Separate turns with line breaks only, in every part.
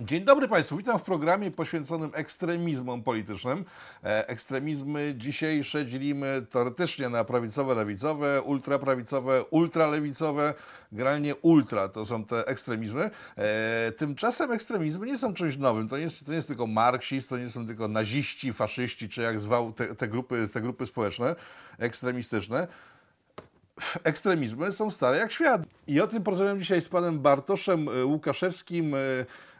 Dzień dobry Państwu, witam w programie poświęconym ekstremizmom politycznym. E, ekstremizmy dzisiejsze dzielimy teoretycznie na prawicowe, lewicowe, ultraprawicowe, ultralewicowe, generalnie ultra to są te ekstremizmy. E, tymczasem ekstremizmy nie są czymś nowym, to nie jest, to nie jest tylko marksizm, to nie są tylko naziści, faszyści, czy jak zwał te, te, grupy, te grupy społeczne ekstremistyczne ekstremizmy są stare jak świat. I o tym porozmawiam dzisiaj z panem Bartoszem e, Łukaszewskim,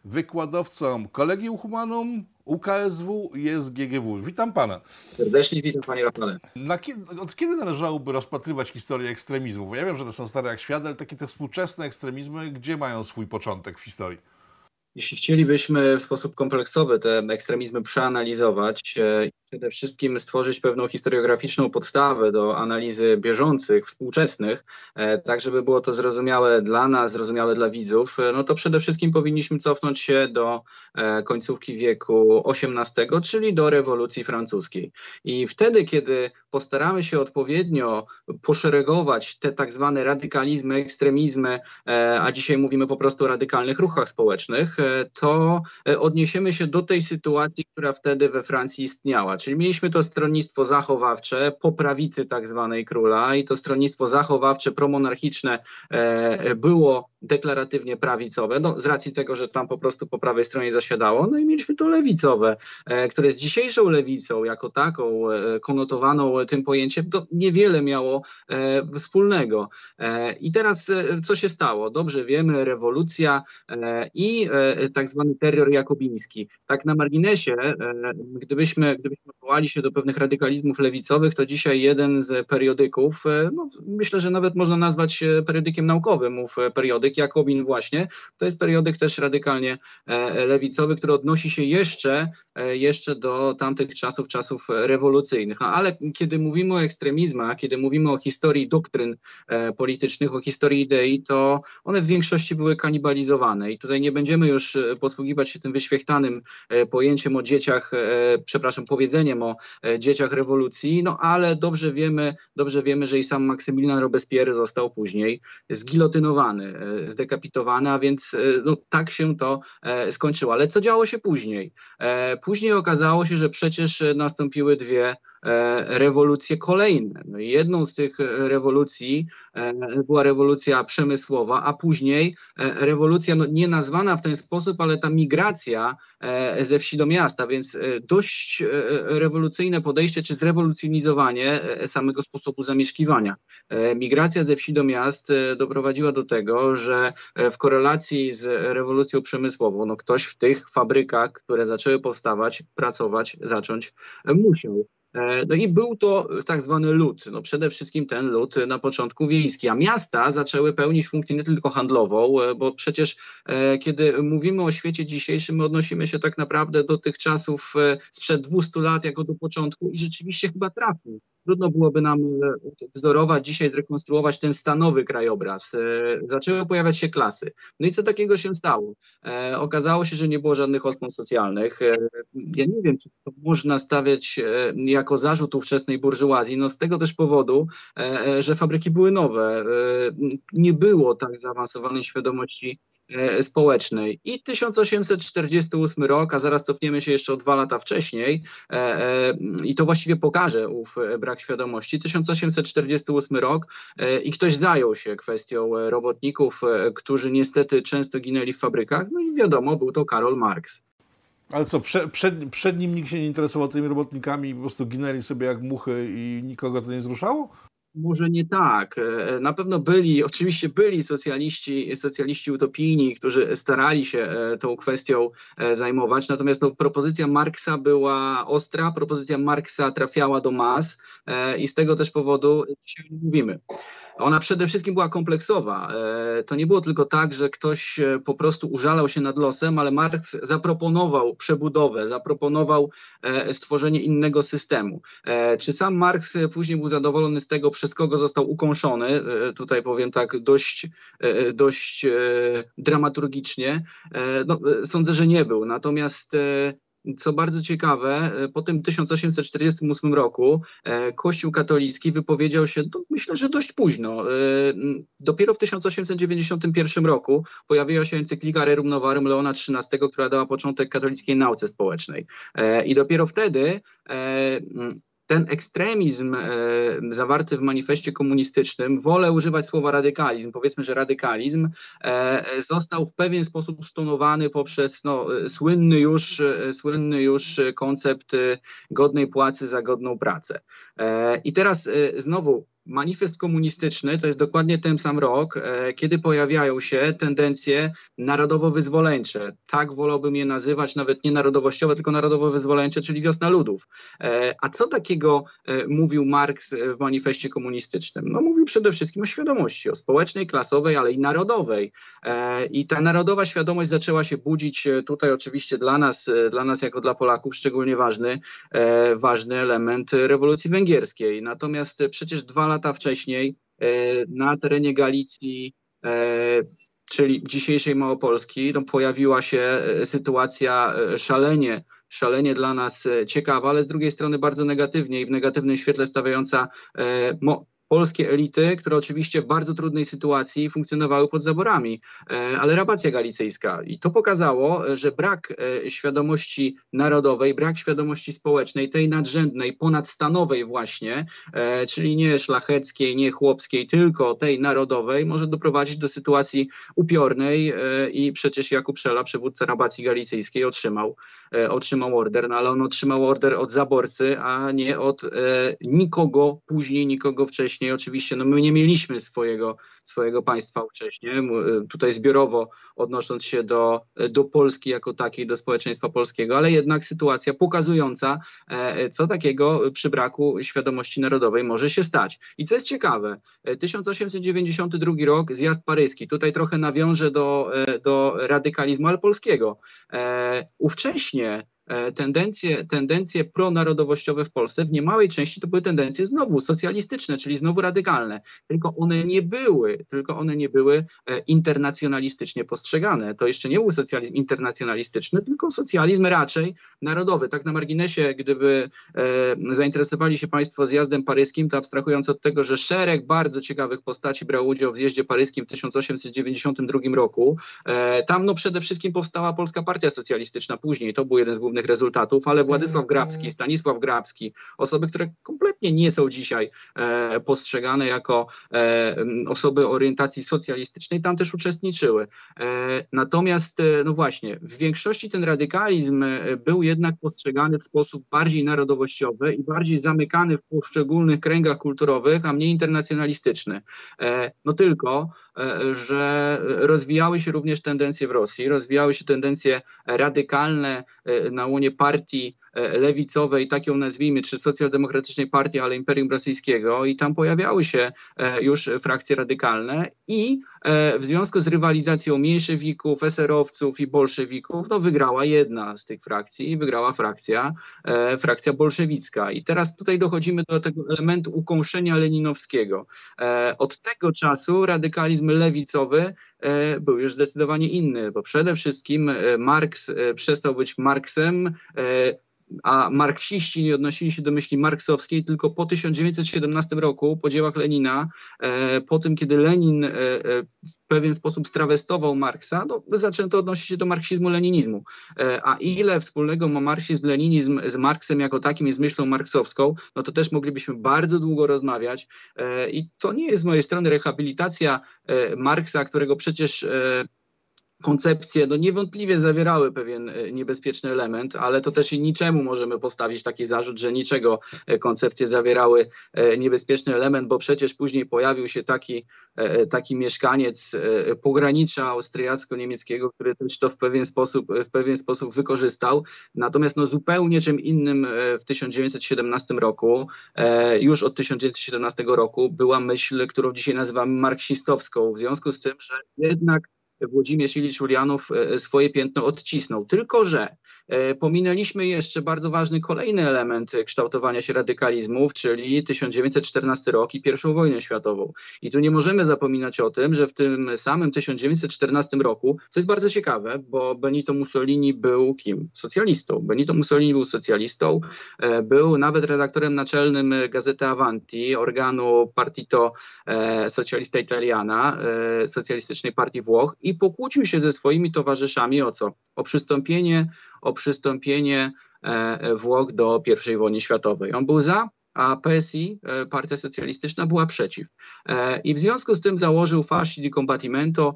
wykładowcą Kolegium Humanum, UKSW i SGGW. Witam pana.
Serdecznie witam panie Rafale.
od kiedy należałoby rozpatrywać historię ekstremizmu? Bo ja wiem, że to są stare jak świat, ale takie te współczesne ekstremizmy, gdzie mają swój początek w historii?
Jeśli chcielibyśmy w sposób kompleksowy te ekstremizmy przeanalizować e, i przede wszystkim stworzyć pewną historiograficzną podstawę do analizy bieżących, współczesnych, e, tak żeby było to zrozumiałe dla nas, zrozumiałe dla widzów, e, no to przede wszystkim powinniśmy cofnąć się do końcówki wieku XVIII, czyli do rewolucji francuskiej. I wtedy, kiedy postaramy się odpowiednio poszeregować te tak zwane radykalizmy, ekstremizmy, a dzisiaj mówimy po prostu o radykalnych ruchach społecznych, to e, odniesiemy się do tej sytuacji, która wtedy we Francji istniała. Czyli mieliśmy to stronnictwo zachowawcze po prawicy tak zwanej króla i to stronnictwo zachowawcze, promonarchiczne e, było deklaratywnie prawicowe, no, z racji tego, że tam po prostu po prawej stronie zasiadało. No i mieliśmy to lewicowe, e, które z dzisiejszą lewicą jako taką konotowaną tym pojęciem, to niewiele miało wspólnego. I teraz co się stało? Dobrze wiemy, rewolucja i tak zwany terror jakobiński. Tak na marginesie, e, gdybyśmy, gdybyśmy powołali się do pewnych radykalizmów lewicowych, to dzisiaj jeden z periodyków, e, no, myślę, że nawet można nazwać periodykiem naukowym, ów periodyk Jakobin właśnie, to jest periodyk też radykalnie e, lewicowy, który odnosi się jeszcze, jeszcze do tamtych czasów, czasów rewolucyjnych. No, ale kiedy mówimy o ekstremizmach, kiedy mówimy o historii doktryn politycznych, o historii idei, to one w większości były kanibalizowane i tutaj nie będziemy już E, posługiwać się tym wyświechtanym e, pojęciem o dzieciach, e, przepraszam, powiedzeniem o dzieciach rewolucji, no ale dobrze wiemy, dobrze wiemy, że i sam Maksymilian Robespierre został później zgilotynowany, zdekapitowany, a więc no, tak się to skończyło. Ale co działo się później? Później okazało się, że przecież nastąpiły dwie E, rewolucje kolejne. No jedną z tych rewolucji e, była rewolucja przemysłowa, a później e, rewolucja no nie nazwana w ten sposób, ale ta migracja ze wsi do miasta, więc dość rewolucyjne podejście czy zrewolucjonizowanie samego sposobu zamieszkiwania. Migracja ze wsi do miast doprowadziła do tego, że w korelacji z rewolucją przemysłową, no ktoś w tych fabrykach, które zaczęły powstawać, pracować, zacząć musiał. E, no i był to tak zwany lud, no przede wszystkim ten lud na początku wiejski, a miasta zaczęły pełnić funkcję nie tylko handlową, e, bo przecież e, kiedy mówimy o świecie dzisiejszym, my odnosimy się tak naprawdę do tych czasów sprzed 200 lat jako do początku i rzeczywiście chyba trafił trudno byłoby nam e, wzorować, dzisiaj zrekonstruować ten stanowy krajobraz. E, zaczęły pojawiać się klasy. No i co takiego się stało? E, okazało się, że nie było żadnych osłon socjalnych. Ja nie wiem, czy to można stawiać jako zarzut ówczesnej burżuazji. No z tego też powodu, że fabryki były nowe. Nie było tak zaawansowanej świadomości społecznej. I 1848 rok, a zaraz cofniemy się jeszcze o dwa lata wcześniej, e, e, i to właściwie pokaże ów brak świadomości. 1848 rok i ktoś zajął się kwestią robotników, którzy niestety często ginęli w fabrykach, no i wiadomo, był to Karol Marx.
Ale co, prze, przed, przed nim nikt się nie interesował tymi robotnikami, po prostu ginęli sobie jak muchy i nikogo to nie wzruszało?
Może nie tak. E, na pewno byli, oczywiście byli socjaliści, socjaliści utopijni, którzy starali się e, tą kwestią e, zajmować, natomiast no, propozycja Marksa była ostra, propozycja Marksa trafiała do mas i z tego też powodu dzisiaj mówimy. Ona przede wszystkim była kompleksowa. To nie było tylko tak, że ktoś po prostu użalał się nad losem, ale Marks zaproponował przebudowę, zaproponował stworzenie innego systemu. Czy sam Marks później był zadowolony z tego, przez kogo został ukąszony, e, tutaj powiem tak dość, e, dość e, dramaturgicznie, no, sądzę, że nie był. Natomiast co bardzo ciekawe, po tym 1848 roku Kościół katolicki wypowiedział się, no, myślę, że dość późno. Dopiero w 1891 roku pojawiła się encyklika Rerum Novarum Leona XIII, która dała początek katolickiej nauce społecznej. I dopiero wtedy ten ekstremizm e, zawarty w manifestie komunistycznym, wolę używać słowa radykalizm, powiedzmy, że radykalizm e, został w pewien sposób stonowany poprzez no, słynny, już, słynny już koncept e, godnej płacy za godną pracę. I teraz znowu manifest komunistyczny to jest dokładnie ten sam rok, e, kiedy pojawiają się tendencje narodowo-wyzwoleńcze. Tak wolałbym je nazywać, nawet nie narodowościowe, tylko narodowo-wyzwoleńcze, czyli wiosna ludów. E, a co takiego e, mówił Marks w manifestie komunistycznym? No mówił przede wszystkim o świadomości, o społecznej, klasowej, ale i narodowej. I ta narodowa świadomość zaczęła się budzić tutaj oczywiście dla nas, dla nas jako dla Polaków szczególnie ważny, ważny element rewolucji węgierskiej. Natomiast przecież dwa lata lata wcześniej e, na terenie Galicji, e, czyli dzisiejszej Małopolski, no, pojawiła się e, sytuacja szalenie, szalenie dla nas ciekawa, ale z drugiej strony bardzo negatywnie i w negatywnym świetle stawiająca polskie elity, które oczywiście w bardzo trudnej sytuacji funkcjonowały pod zaborami, e, ale rabacja galicyjska. I to pokazało, że brak e, świadomości narodowej, brak świadomości społecznej, tej nadrzędnej, ponadstanowej właśnie, e, czyli nie szlacheckiej, nie chłopskiej, tylko tej narodowej, może doprowadzić do sytuacji upiornej i przecież Jakub Szela, przywódca rabacji galicyjskiej, otrzymał, otrzymał order, no ale on otrzymał order od zaborcy, a nie od nikogo później, nikogo wcześniej wcześniej. Oczywiście no my nie mieliśmy swojego, swojego państwa wcześniej, y, tutaj zbiorowo odnosząc się do, do Polski jako takiej, do społeczeństwa polskiego, ale jednak sytuacja pokazująca, e, co takiego przy braku świadomości narodowej może się stać. I co jest ciekawe, 1892 e, rok, zjazd paryski, tutaj trochę nawiążę do, e, do radykalizmu, ale polskiego. Ówcześnie tendencje, tendencje pronarodowościowe w Polsce w niemałej części to były tendencje znowu socjalistyczne, czyli znowu radykalne. Tylko one nie były, tylko one nie były e, internacjonalistycznie postrzegane. To jeszcze nie był socjalizm internacjonalistyczny, tylko socjalizm raczej narodowy. Tak na marginesie, gdyby e, zainteresowali się Państwo zjazdem paryskim, to abstrahując od tego, że szereg bardzo ciekawych postaci brał udział w zjeździe paryskim w 1892 roku, e, tam no przede wszystkim powstała Polska Partia Socjalistyczna później. To był jeden z głównych rezultatów, ale Władysław mhm. Grabski, Stanisław Grabski, osoby, które kompletnie nie są dzisiaj e, postrzegane jako e, osoby orientacji socjalistycznej, tam też uczestniczyły. E, natomiast, e, no właśnie, w większości ten radykalizm e, był jednak postrzegany w sposób bardziej narodowościowy i bardziej zamykany w poszczególnych kręgach kulturowych, a mniej internacjonalistyczny. E, no tylko, że rozwijały się również tendencje w Rosji, rozwijały się tendencje radykalne na łonie partii lewicowej, tak ją nazwijmy, czy socjaldemokratycznej partii, ale Imperium Rosyjskiego i tam pojawiały się e, już frakcje radykalne i e, w związku z rywalizacją mniejszewików, eserowców i bolszewików, no wygrała jedna z tych frakcji i wygrała frakcja, frakcja bolszewicka. I teraz tutaj dochodzimy do tego elementu ukąszenia leninowskiego. Od tego czasu radykalizm lewicowy był już zdecydowanie inny, bo przede wszystkim Marks przestał być Marksem, e, a marksiści nie odnosili się do myśli marksowskiej tylko po 1917 roku, po dziełach Lenina, e, po tym, kiedy Lenin e, w pewien sposób strawestował Marksa, no, zaczęto odnosić się do marksizmu-leninizmu. A ile wspólnego ma marksizm-leninizm z Marksem jako takim i z myślą marksowską, no to też moglibyśmy bardzo długo rozmawiać. I to nie jest z mojej strony rehabilitacja Marksa, którego przecież koncepcje no niewątpliwie zawierały pewien e, niebezpieczny element, ale to też i niczemu możemy postawić taki zarzut, że niczego e, koncepcje zawierały e, niebezpieczny element, bo przecież później pojawił się taki, taki mieszkaniec pogranicza austriacko-niemieckiego, który też to w pewien sposób, w pewien sposób wykorzystał. Natomiast no zupełnie czym innym w 1917 roku, już od 1917 roku była myśl, którą dzisiaj nazywamy marksistowską, w związku z tym, że jednak Włodzimierz Ilicz Ulianow swoje piętno odcisnął. Tylko, że pominęliśmy jeszcze bardzo ważny kolejny element kształtowania się radykalizmów, czyli 1914 rok i I wojnę światową. I tu nie możemy zapominać o tym, że w tym samym 1914 roku, co jest bardzo ciekawe, bo Benito Mussolini był kim? Socjalistą. Benito Mussolini był socjalistą, był nawet redaktorem naczelnym Gazety Avanti, organu Partito Socialista Italiana, Socjalistycznej Partii Włoch i pokłócił się ze swoimi towarzyszami o co? O przystąpienie, o przystąpienie Włoch do I wojny światowej. On był za, a PSI, Partia Socjalistyczna, była przeciw. I w związku z tym założył Fasci di Combattimento,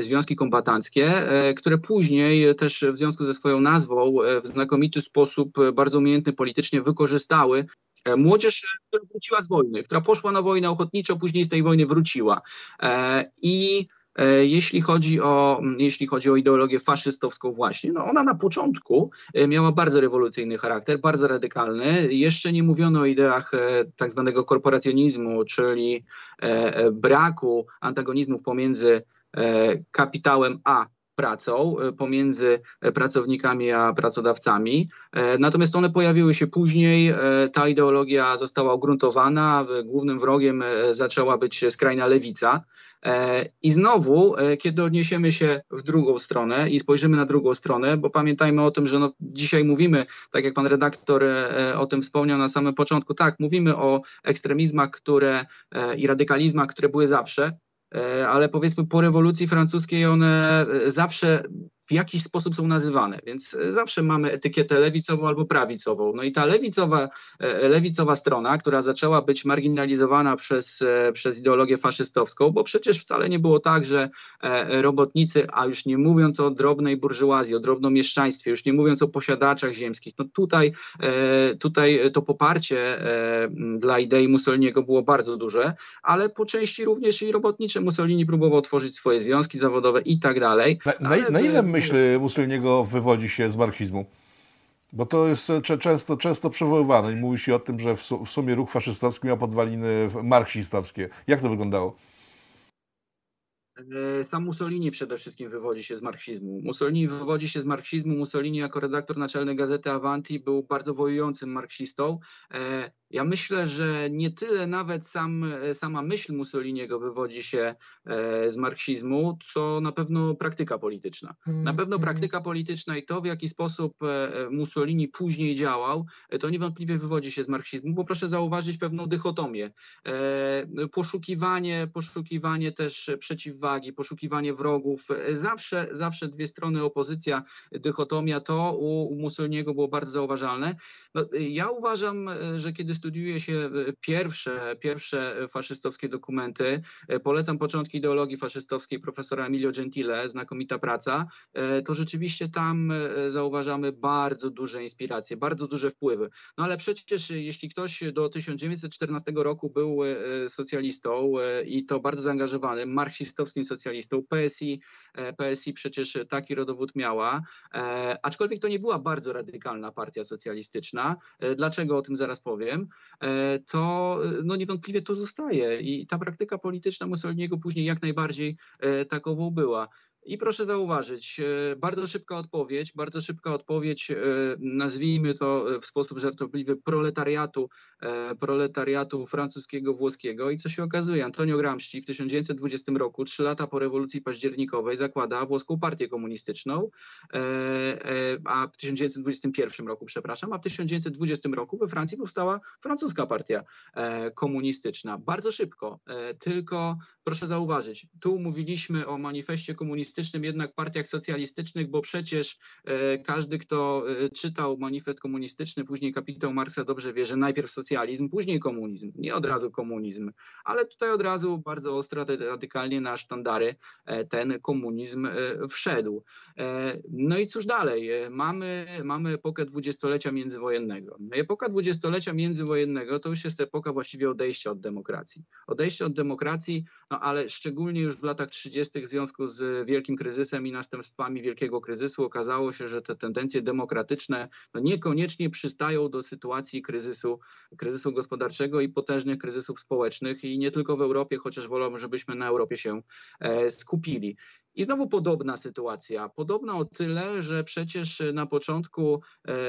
związki kombatanckie, które później też w związku ze swoją nazwą w znakomity sposób, bardzo umiejętny politycznie wykorzystały młodzież, która wróciła z wojny, która poszła na wojnę ochotniczo, później z tej wojny wróciła. I jeśli chodzi o, jeśli chodzi o ideologię faszystowską właśnie, no ona na początku miała bardzo rewolucyjny charakter, bardzo radykalny. Jeszcze nie mówiono o ideach tak zwanego korporacjonizmu, czyli braku antagonizmów pomiędzy kapitałem a pracą pomiędzy pracownikami a pracodawcami. Natomiast one pojawiły się później, ta ideologia została ugruntowana, głównym wrogiem zaczęła być skrajna lewica. I znowu, kiedy odniesiemy się w drugą stronę i spojrzymy na drugą stronę, bo pamiętajmy o tym, że no dzisiaj mówimy, tak jak pan redaktor o tym wspomniał na samym początku, tak, mówimy o ekstremizmach które, i radykalizmach, które były zawsze, ale powiedzmy po rewolucji francuskiej one zawsze w jakiś sposób są nazywane, więc zawsze mamy etykietę lewicową albo prawicową. No i ta lewicowa, lewicowa strona, która zaczęła być marginalizowana przez, przez ideologię faszystowską, bo przecież wcale nie było tak, że robotnicy, a już nie mówiąc o drobnej burżuazji, o drobnomieszczaństwie, już nie mówiąc o posiadaczach ziemskich, no tutaj, tutaj to poparcie dla idei Mussoliniego było bardzo duże, ale po części również i robotnicze Mussolini próbował tworzyć swoje związki zawodowe i tak dalej.
Na, na, na ile myśl Mussoliniego wywodzi się z marksizmu? Bo to jest często, często przywoływane i mówi się o tym, że w sumie ruch faszystowski miał podwaliny marksistowskie. Jak to wyglądało?
Sam Mussolini przede wszystkim wywodzi się z marksizmu. Mussolini wywodzi się z marksizmu. Mussolini jako redaktor naczelny Gazety Avanti był bardzo wojującym marksistą. Ja myślę, że nie tyle nawet sam, sama myśl Mussoliniego wywodzi się z marksizmu, co na pewno praktyka polityczna. Na pewno praktyka polityczna i to, w jaki sposób Mussolini później działał, to niewątpliwie wywodzi się z marksizmu, bo proszę zauważyć pewną dychotomię. Poszukiwanie, poszukiwanie też przeciwwagi, poszukiwanie wrogów. Zawsze, zawsze dwie strony opozycja, dychotomia, to u Mussoliniego było bardzo zauważalne. No, ja uważam, że kiedy studiuje się pierwsze, pierwsze faszystowskie dokumenty, polecam początki ideologii faszystowskiej profesora Emilio Gentile, znakomita praca, to rzeczywiście tam zauważamy bardzo duże inspiracje, bardzo duże wpływy. No ale przecież jeśli ktoś do 1914 roku był socjalistą i to bardzo zaangażowanym, marksistowskim socjalistą, PSI, PSI przecież taki rodowód miała, aczkolwiek to nie była bardzo radykalna partia socjalistyczna. Dlaczego o tym zaraz powiem? To no niewątpliwie to zostaje i ta praktyka polityczna Mussoliniego później jak najbardziej takową była. I proszę zauważyć, bardzo szybka odpowiedź, bardzo szybka odpowiedź, nazwijmy to w sposób żartobliwy, proletariatu, proletariatu francuskiego, włoskiego. I co się okazuje? Antonio Gramsci w 1920 roku, trzy lata po rewolucji październikowej, zakłada włoską partię komunistyczną, a w 1921 roku, przepraszam, a w 1920 roku we Francji powstała francuska partia komunistyczna. Bardzo szybko, tylko proszę zauważyć, tu mówiliśmy o manifestie komunistycznym, komunistycznym, jednak partiach socjalistycznych, bo przecież e, każdy, kto e, czytał manifest komunistyczny, później kapitał Marksa dobrze wie, że najpierw socjalizm, później komunizm, nie od razu komunizm, ale tutaj od razu bardzo ostro, radykalnie na sztandary e, ten komunizm wszedł. No i cóż dalej? Mamy, mamy epokę dwudziestolecia międzywojennego. No epoka dwudziestolecia międzywojennego to już jest epoka właściwie odejścia od demokracji. Odejście od demokracji, no ale szczególnie już w latach 30. w związku z wielkim wielkim kryzysem i następstwami wielkiego kryzysu. Okazało się, że te tendencje demokratyczne no niekoniecznie przystają do sytuacji kryzysu, kryzysu gospodarczego i potężnych kryzysów społecznych i nie tylko w Europie, chociaż wolałbym, żebyśmy na Europie się skupili. I znowu podobna sytuacja. Podobna o tyle, że przecież na początku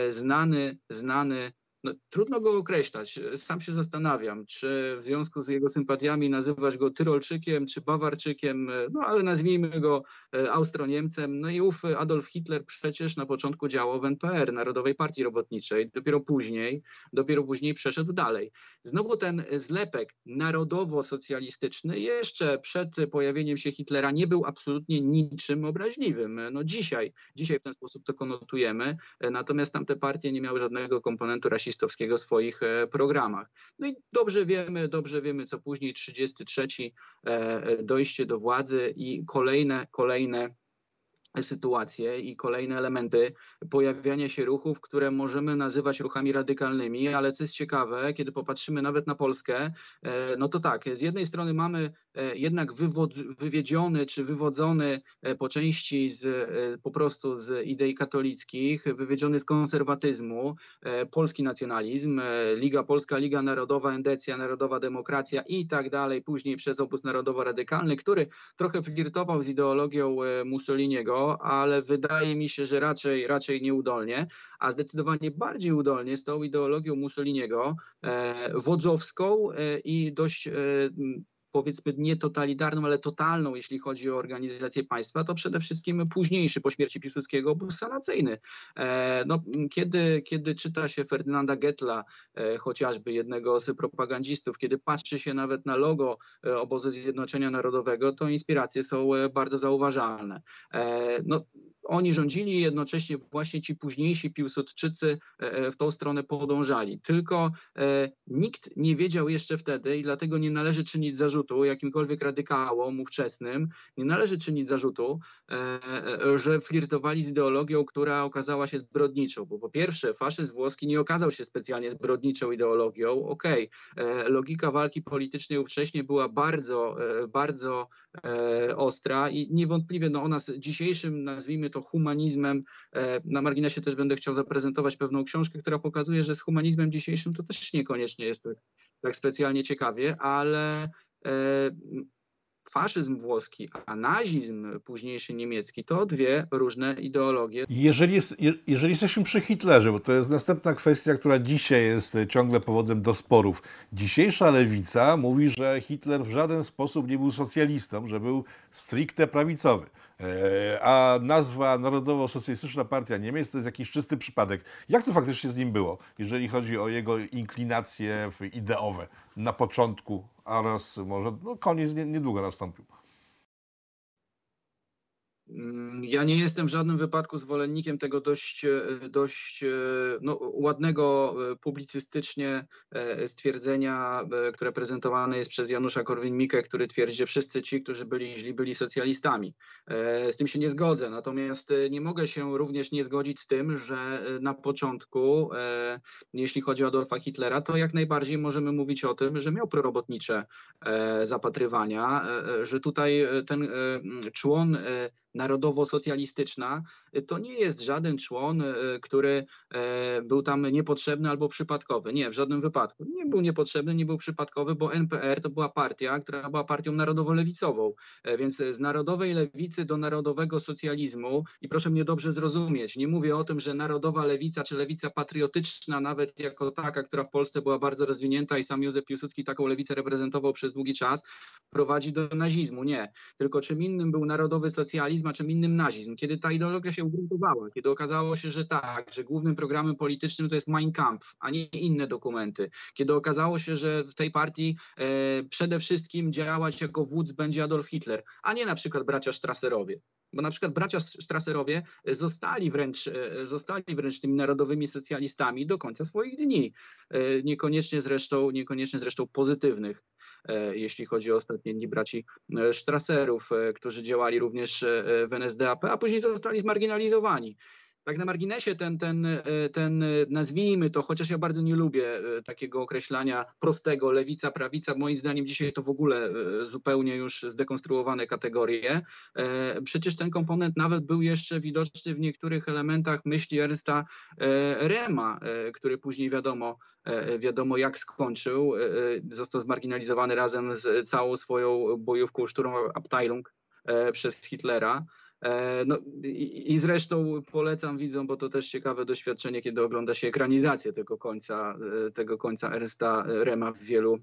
znany, znany no, trudno go określać. Sam się zastanawiam, czy w związku z jego sympatiami nazywać go Tyrolczykiem czy Bawarczykiem, no ale nazwijmy go e, Austro-Niemcem. No i ów Adolf Hitler przecież na początku działał w NPR, Narodowej Partii Robotniczej. Dopiero później, dopiero później przeszedł dalej. Znowu ten zlepek narodowo-socjalistyczny jeszcze przed pojawieniem się Hitlera nie był absolutnie niczym obraźliwym. No dzisiaj, dzisiaj w ten sposób to konotujemy, natomiast tamte partie nie miały żadnego komponentu rasistowskiego rasistowskiego w swoich e, programach. No i dobrze wiemy, dobrze wiemy, co później 33 e, e, dojście do władzy i kolejne, kolejne sytuacje i kolejne elementy pojawiania się ruchów, które możemy nazywać ruchami radykalnymi, ale co jest ciekawe, kiedy popatrzymy nawet na Polskę, no to tak, z jednej strony mamy jednak wywiedziony czy wywodzony e, po części z, po prostu z idei katolickich, wywiedziony z konserwatyzmu, polski nacjonalizm, Liga Polska, Liga Narodowa, Endecja, Narodowa Demokracja i tak dalej, później przez obóz narodowo-radykalny, który trochę flirtował z ideologią Mussoliniego, ale wydaje mi się, że raczej, raczej nieudolnie, a zdecydowanie bardziej udolnie z tą ideologią Mussoliniego, e, wodzowską e, i dość e, powiedzmy nie totalitarną, ale totalną, jeśli chodzi o organizację państwa, to przede wszystkim późniejszy po śmierci Piłsudskiego obóz sanacyjny. E, no, kiedy, kiedy czyta się Ferdynanda Getla, e, chociażby jednego z propagandzistów, kiedy patrzy się nawet na logo e, obozu Zjednoczenia Narodowego, to inspiracje są bardzo zauważalne. No, oni rządzili jednocześnie właśnie ci późniejsi Piłsudczycy w tą stronę podążali. Tylko nikt nie wiedział jeszcze wtedy i dlatego nie należy czynić zarzutu, jakimkolwiek radykałom ówczesnym, nie należy czynić zarzutu, e, e, że flirtowali z ideologią, która okazała się zbrodniczą. Bo po pierwsze, faszyzm włoski nie okazał się specjalnie zbrodniczą ideologią. Okej, okay. logika walki politycznej ówcześnie była bardzo, e, bardzo ostra i niewątpliwie no, ona z dzisiejszym, nazwijmy to humanizmem, na marginesie też będę chciał zaprezentować pewną książkę, która pokazuje, że z humanizmem dzisiejszym to też niekoniecznie jest tak, tak specjalnie ciekawie, ale E, faszyzm włoski, a nazizm późniejszy niemiecki to dwie różne ideologie.
Jeżeli, jest, jeżeli jesteśmy przy Hitlerze, bo to jest następna kwestia, która dzisiaj jest ciągle powodem do sporów. Dzisiejsza lewica mówi, że Hitler w żaden sposób nie był socjalistą, że był stricte prawicowy. E, a nazwa Narodowo-Socjalistyczna Partia Niemiec to jest jakiś czysty przypadek. Jak to faktycznie z nim było, jeżeli chodzi o jego inklinacje ideowe na początku oraz może no, koniec niedługo nastąpił?
Mm, ja nie jestem w żadnym wypadku zwolennikiem tego dość, e, dość e, no, ładnego e, publicystycznie stwierdzenia, które prezentowane jest przez Janusza Korwin-Mikke, który twierdzi, że wszyscy ci, którzy byli źli, byli socjalistami. Z tym się nie zgodzę, natomiast nie mogę się również nie zgodzić z tym, że na początku, jeśli chodzi o Adolfa Hitlera, to jak najbardziej możemy mówić o tym, że miał prorobotnicze zapatrywania, że tutaj ten człon narodowo-socjalistyczna, to nie jest żaden człon, e, który e, był tam niepotrzebny albo przypadkowy. Nie, w żadnym wypadku. Nie był niepotrzebny, nie był przypadkowy, bo NPR to była partia, która była partią narodowo-lewicową. E, więc z narodowej lewicy do narodowego socjalizmu, i proszę mnie dobrze zrozumieć, nie mówię o tym, że narodowa lewica czy lewica patriotyczna, nawet jako taka, która w Polsce była bardzo rozwinięta i sam Józef Piłsudski taką lewicę reprezentował przez długi czas, prowadzi do nazizmu. Nie. Tylko czym innym był narodowy socjalizm, a czym innym nazizm. Kiedy ta ideologia się ugruntowała, kiedy okazało się, że tak, że głównym programem politycznym to jest Mein Kampf, a nie inne dokumenty. Kiedy okazało się, że w tej partii e, przede wszystkim działać jako wódz będzie Adolf Hitler, a nie na przykład bracia Strasserowie. Bo na przykład bracia Strasserowie zostali wręcz, e, zostali wręcz tymi narodowymi socjalistami do końca swoich dni. E, niekoniecznie zresztą, niekoniecznie zresztą pozytywnych, e, jeśli chodzi o ostatnie dni braci Strasserów, którzy działali również w NSDAP, a później zostali zmarginalizowani. Tak na marginesie ten, ten, e, ten, e, nazwijmy to, chociaż ja bardzo nie lubię e, takiego określania prostego lewica, prawica, moim zdaniem dzisiaj to w ogóle zupełnie już zdekonstruowane kategorie. Przecież ten komponent nawet był jeszcze widoczny w niektórych elementach myśli Ernsta Rema, który później wiadomo, wiadomo jak skończył. Został zmarginalizowany razem z całą swoją bojówką Sturmabteilung przez Hitlera. E, no, i, I zresztą polecam widzom, bo to też ciekawe doświadczenie, kiedy ogląda się ekranizację tego końca, e, tego końca Ernsta Rema w wielu,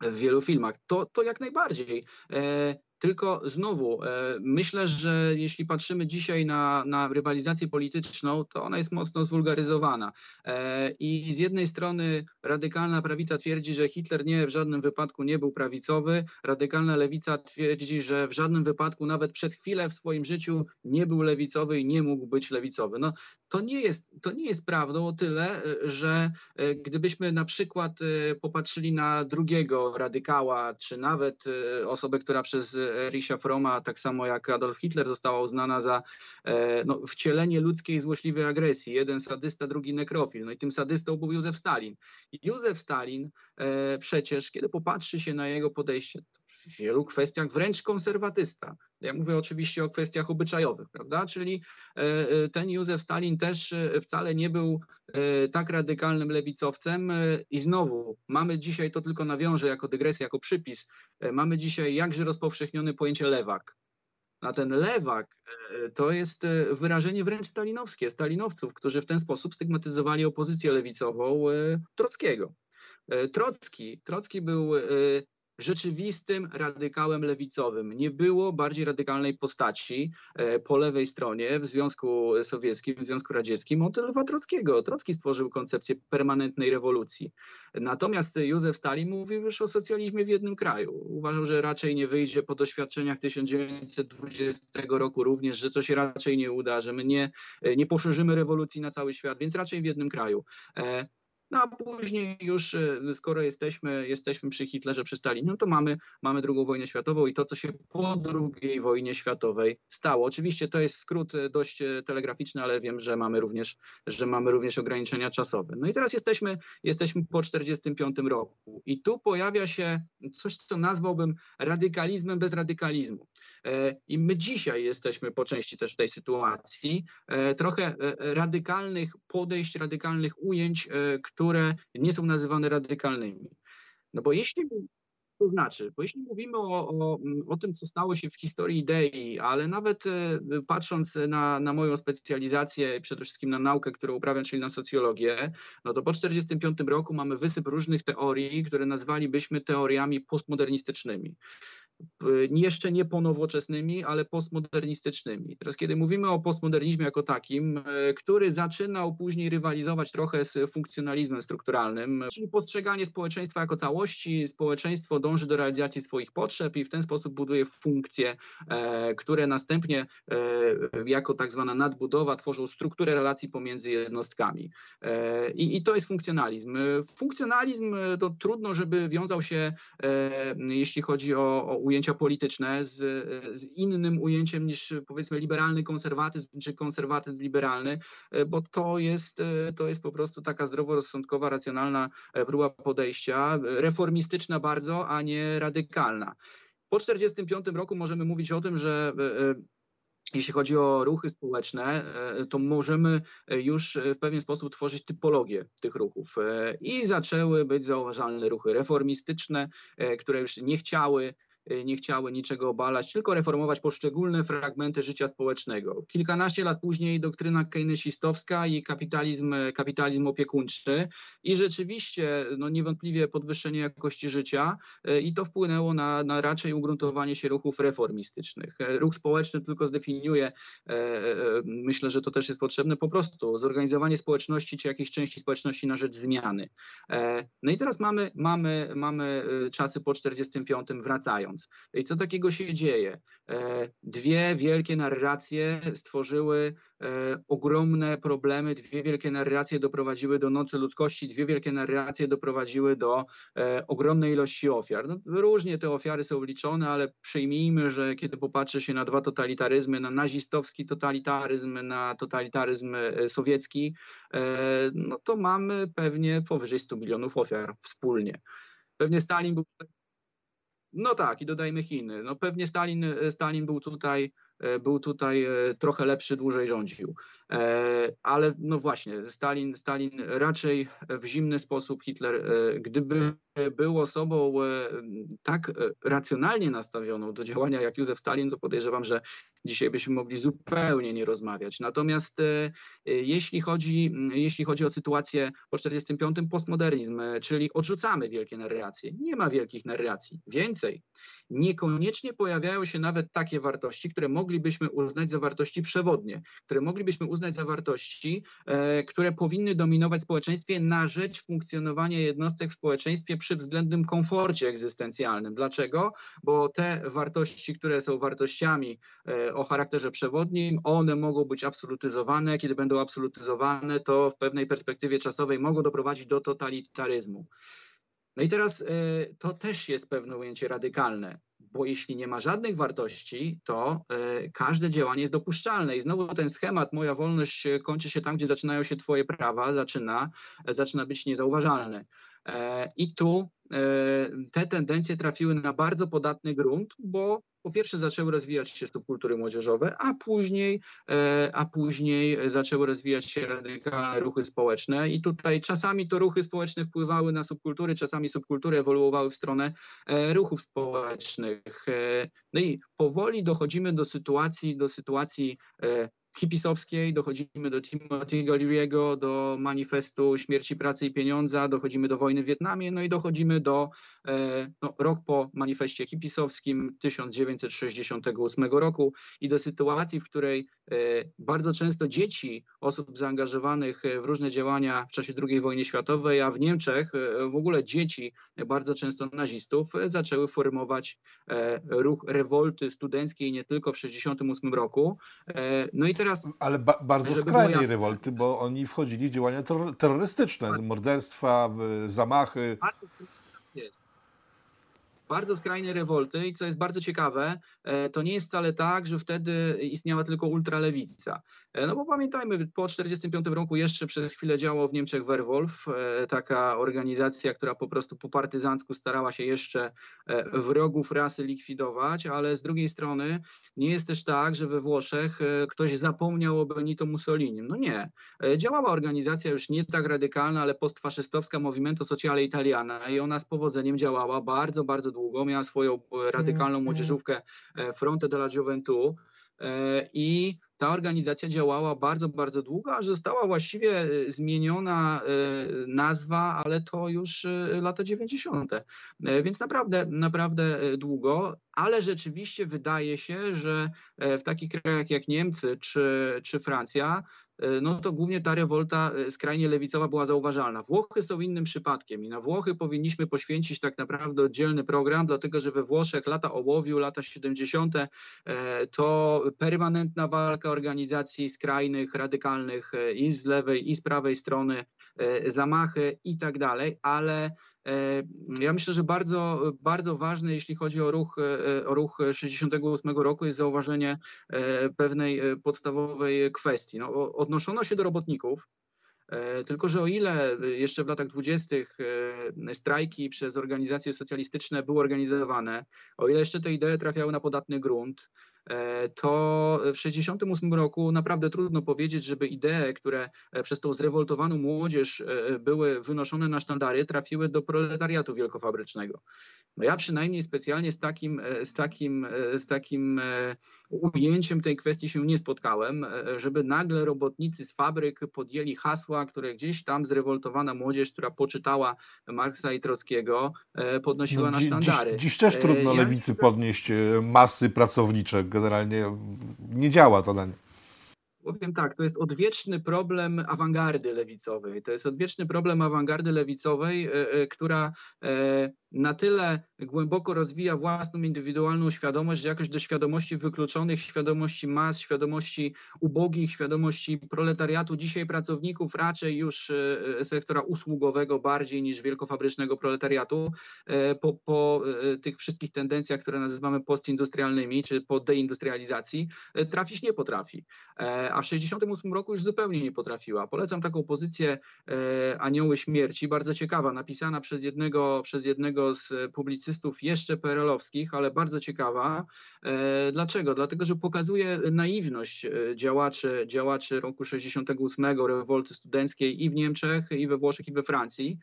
w wielu filmach. To, to jak najbardziej. Tylko znowu, e, myślę, że jeśli patrzymy dzisiaj na, na rywalizację polityczną, to ona jest mocno zwulgaryzowana. E, I z jednej strony radykalna prawica twierdzi, że Hitler nie w żadnym wypadku nie był prawicowy, radykalna lewica twierdzi, że w żadnym wypadku nawet przez chwilę w swoim życiu nie był lewicowy i nie mógł być lewicowy. No, to, nie jest, to nie jest prawdą o tyle, e, że gdybyśmy na przykład popatrzyli na drugiego radykała, czy nawet osobę, która przez Risha Froma, tak samo jak Adolf Hitler, została uznana za e, no, wcielenie ludzkiej złośliwej agresji. Jeden sadysta, drugi nekrofil. No i tym sadystą był Józef Stalin. Józef Stalin e, przecież, kiedy popatrzy się na jego podejście, w wielu kwestiach wręcz konserwatysta. Ja mówię oczywiście o kwestiach obyczajowych, prawda? Czyli e, ten Józef Stalin też wcale nie był tak radykalnym lewicowcem i znowu mamy dzisiaj, to tylko nawiążę jako dygresję, jako przypis, mamy dzisiaj jakże rozpowszechniony pojęcie lewak. A ten lewak e, to jest e, wyrażenie wręcz stalinowskie, stalinowców, którzy w ten sposób stygmatyzowali opozycję lewicową e, Trockiego. Trocki, Trocki był rzeczywistym radykałem lewicowym. Nie było bardziej radykalnej postaci e, po lewej stronie w Związku Sowieckim, w Związku Radzieckim od Lwa Trockiego. Trocki stworzył koncepcję permanentnej rewolucji. Natomiast Józef Stalin mówił już o socjalizmie w jednym kraju. Uważał, że raczej nie wyjdzie po doświadczeniach 1920 roku również, że to się raczej nie uda, że my nie, nie poszerzymy rewolucji na cały świat, więc raczej w jednym kraju. No a później już, e, skoro jesteśmy, jesteśmy przy Hitlerze, przy Stalinie, no to mamy, mamy drugą wojnę światową i to, co się po II wojnie światowej stało. Oczywiście to jest skrót e, dość e, telegraficzny, ale wiem, że mamy również, że mamy również ograniczenia czasowe. No i teraz jesteśmy, jesteśmy po 1945 roku i tu pojawia się coś, co nazwałbym radykalizmem bez radykalizmu. I my dzisiaj jesteśmy po części też w tej sytuacji, trochę radykalnych podejść, radykalnych ujęć, które nie są nazywane radykalnymi. No bo jeśli to znaczy, bo jeśli mówimy o, o, o, tym, co stało się w historii idei, ale nawet e, patrząc na, na moją specjalizację, przede wszystkim na naukę, którą uprawiam, czyli na socjologię, no to po 1945 roku mamy wysyp różnych teorii, które nazwalibyśmy teoriami postmodernistycznymi jeszcze nie ponowoczesnymi, ale postmodernistycznymi. Teraz, kiedy mówimy o postmodernizmie jako takim, e, który zaczynał później rywalizować trochę z funkcjonalizmem strukturalnym, czyli postrzeganie społeczeństwa jako całości, społeczeństwo dąży do realizacji swoich potrzeb i w ten sposób buduje funkcje, e, które następnie e, jako tak zwana nadbudowa tworzą strukturę relacji pomiędzy jednostkami. I, i to jest funkcjonalizm. Funkcjonalizm to trudno, żeby wiązał się, jeśli chodzi o, o ujęcia polityczne z, z innym ujęciem niż powiedzmy liberalny konserwatyzm czy konserwatyzm liberalny, e, bo to jest, e, to jest po prostu taka zdroworozsądkowa, racjonalna e, próba podejścia, reformistyczna bardzo, a nie radykalna. Po 1945 roku możemy mówić o tym, że jeśli chodzi o ruchy społeczne, to możemy już w pewien sposób tworzyć typologię tych ruchów. I zaczęły być zauważalne ruchy reformistyczne, które już nie chciały nie chciały niczego obalać, tylko reformować poszczególne fragmenty życia społecznego. Kilkanaście lat później doktryna keynesistowska i kapitalizm, kapitalizm opiekuńczy i rzeczywiście no niewątpliwie podwyższenie jakości życia y, i to wpłynęło na, na raczej ugruntowanie się ruchów reformistycznych. E, ruch społeczny tylko zdefiniuje, e, e, myślę, że to też jest potrzebne, po prostu zorganizowanie społeczności czy jakiejś części społeczności na rzecz zmiany. No i teraz mamy, mamy, mamy y, czasy po 45 wracając. Mówiąc. I co takiego się dzieje? Dwie wielkie narracje stworzyły ogromne problemy, dwie wielkie narracje doprowadziły do nocy ludzkości, dwie wielkie narracje doprowadziły do ogromnej ilości ofiar. No, różnie te ofiary są liczone, ale przyjmijmy, że kiedy popatrzy się na dwa totalitaryzmy, na nazistowski totalitaryzm, na totalitaryzm sowiecki, no to mamy pewnie powyżej 100 milionów ofiar wspólnie. Pewnie Stalin był. No tak, i dodajmy Chiny. No pewnie Stalin, Stalin był tutaj był tutaj e, trochę lepszy, dłużej rządził. E, ale no właśnie, Stalin, Stalin raczej w zimny sposób, Hitler, gdyby był osobą tak racjonalnie nastawioną do działania jak Józef Stalin, to podejrzewam, że dzisiaj byśmy mogli zupełnie nie rozmawiać. Natomiast jeśli chodzi, jeśli chodzi o sytuację po 1945, postmodernizm, czyli odrzucamy wielkie narracje. Nie ma wielkich narracji. Więcej, niekoniecznie pojawiają się nawet takie wartości, które moglibyśmy uznać za wartości przewodnie, które moglibyśmy uznać za wartości, e, które powinny dominować w społeczeństwie na rzecz funkcjonowania jednostek w społeczeństwie przy względnym komforcie egzystencjalnym. Dlaczego? Bo te wartości, które są wartościami e, o charakterze przewodnim, one mogą być absolutyzowane. Kiedy będą absolutyzowane, to w pewnej perspektywie czasowej mogą doprowadzić do totalitaryzmu. No i teraz e, to też jest pewne ujęcie radykalne, bo jeśli nie ma żadnych wartości, to e, każde działanie jest dopuszczalne. I znowu ten schemat, moja wolność kończy się tam, gdzie zaczynają się Twoje prawa, zaczyna, zaczyna być niezauważalny. E, I tu te tendencje trafiły na bardzo podatny grunt, bo po pierwsze zaczęły rozwijać się subkultury młodzieżowe, a później, e, a później zaczęły rozwijać się radykalne ruchy społeczne i tutaj czasami to ruchy społeczne wpływały na subkultury, czasami subkultury ewoluowały w stronę e, ruchów społecznych. E, no i powoli dochodzimy do sytuacji, do sytuacji hipisowskiej, dochodzimy do Timothy'ego Leary'ego, do manifestu śmierci pracy i pieniądza, dochodzimy do wojny w Wietnamie, no i dochodzimy do no, rok po manifestie hipisowskim 1968 roku i do sytuacji, w której e, bardzo często dzieci osób zaangażowanych w różne działania w czasie II wojny światowej, a w Niemczech e, w ogóle dzieci bardzo często nazistów zaczęły formować ruch rewolty studenckiej nie tylko w 1968 roku. No i teraz.
Ale ba bardzo skrajnej rewolty, bo oni wchodzili w działania terrorystyczne, morderstwa, zamachy.
Bardzo jest bardzo skrajne rewolty i co jest bardzo ciekawe, e, to nie jest wcale tak, że wtedy istniała tylko ultralewica. E, no bo pamiętajmy, po 1945 roku jeszcze przez chwilę działał w Niemczech Werwolf, e, taka organizacja, która po prostu po partyzancku starała się jeszcze wrogów rasy likwidować, ale z drugiej strony nie jest też tak, że we Włoszech ktoś zapomniał o Benito Mussolinim. No nie. Działała organizacja już nie tak radykalna, ale postfaszystowska Movimento Sociale Italiana i ona z powodzeniem działała bardzo, bardzo długo, miała swoją e, radykalną mhm. młodzieżówkę e, Fronte della Gioventù e, i ta organizacja działała bardzo, bardzo długo, aż została właściwie zmieniona nazwa, ale to już lata 90. Więc naprawdę, naprawdę długo, ale rzeczywiście wydaje się, że w takich krajach jak Niemcy czy, czy Francja no to głównie ta rewolta e, skrajnie lewicowa była zauważalna. Włochy są innym przypadkiem i na Włochy powinniśmy poświęcić tak naprawdę oddzielny program, dlatego że we Włoszech lata ołowiu, lata 70. E, to permanentna walka organizacji skrajnych, radykalnych i z lewej i z prawej strony, zamachy i tak dalej, ale E, ja myślę, że bardzo, bardzo ważne, jeśli chodzi o ruch, e, o ruch 68 roku, jest zauważenie e, pewnej podstawowej kwestii. No, odnoszono się do robotników, tylko, że o ile jeszcze w latach dwudziestych strajki przez organizacje socjalistyczne były organizowane, o ile jeszcze te idee trafiały na podatny grunt, E, to w 1968 roku naprawdę trudno powiedzieć, żeby idee, które e, przez tą zrewoltowaną młodzież e, były wynoszone na sztandary, trafiły do proletariatu wielkofabrycznego. No ja przynajmniej specjalnie z takim, z takim, z takim ujęciem tej kwestii się nie spotkałem, żeby nagle robotnicy z fabryk podjęli hasła, które gdzieś tam zrewoltowana młodzież, która poczytała Marksa i Trockiego, podnosiła no, na sztandary.
Dziś, dziś też trudno ja lewicy chcę... podnieść masy pracownicze generalnie nie działa to dla nich.
Powiem tak, to jest odwieczny problem awangardy lewicowej. To jest odwieczny problem awangardy lewicowej, e, e, która e, na tyle głęboko rozwija własną indywidualną świadomość, że jakoś do świadomości wykluczonych, świadomości mas, świadomości ubogich, świadomości proletariatu, dzisiaj pracowników raczej już e, sektora usługowego bardziej niż wielkofabrycznego proletariatu, e, po, po e, tych wszystkich tendencjach, które nazywamy postindustrialnymi, czy po deindustrializacji, trafić nie potrafi. A w 1968 roku już zupełnie nie potrafiła. Polecam taką pozycję Anioły Śmierci, bardzo ciekawa, napisana przez jednego, przez jednego jednego z publicystów jeszcze perelowskich, ale bardzo ciekawa. E, dlaczego? Dlatego, że pokazuje naiwność e, działaczy, działaczy roku 68, rewolty studenckiej i w Niemczech, i we Włoszech, i we Francji.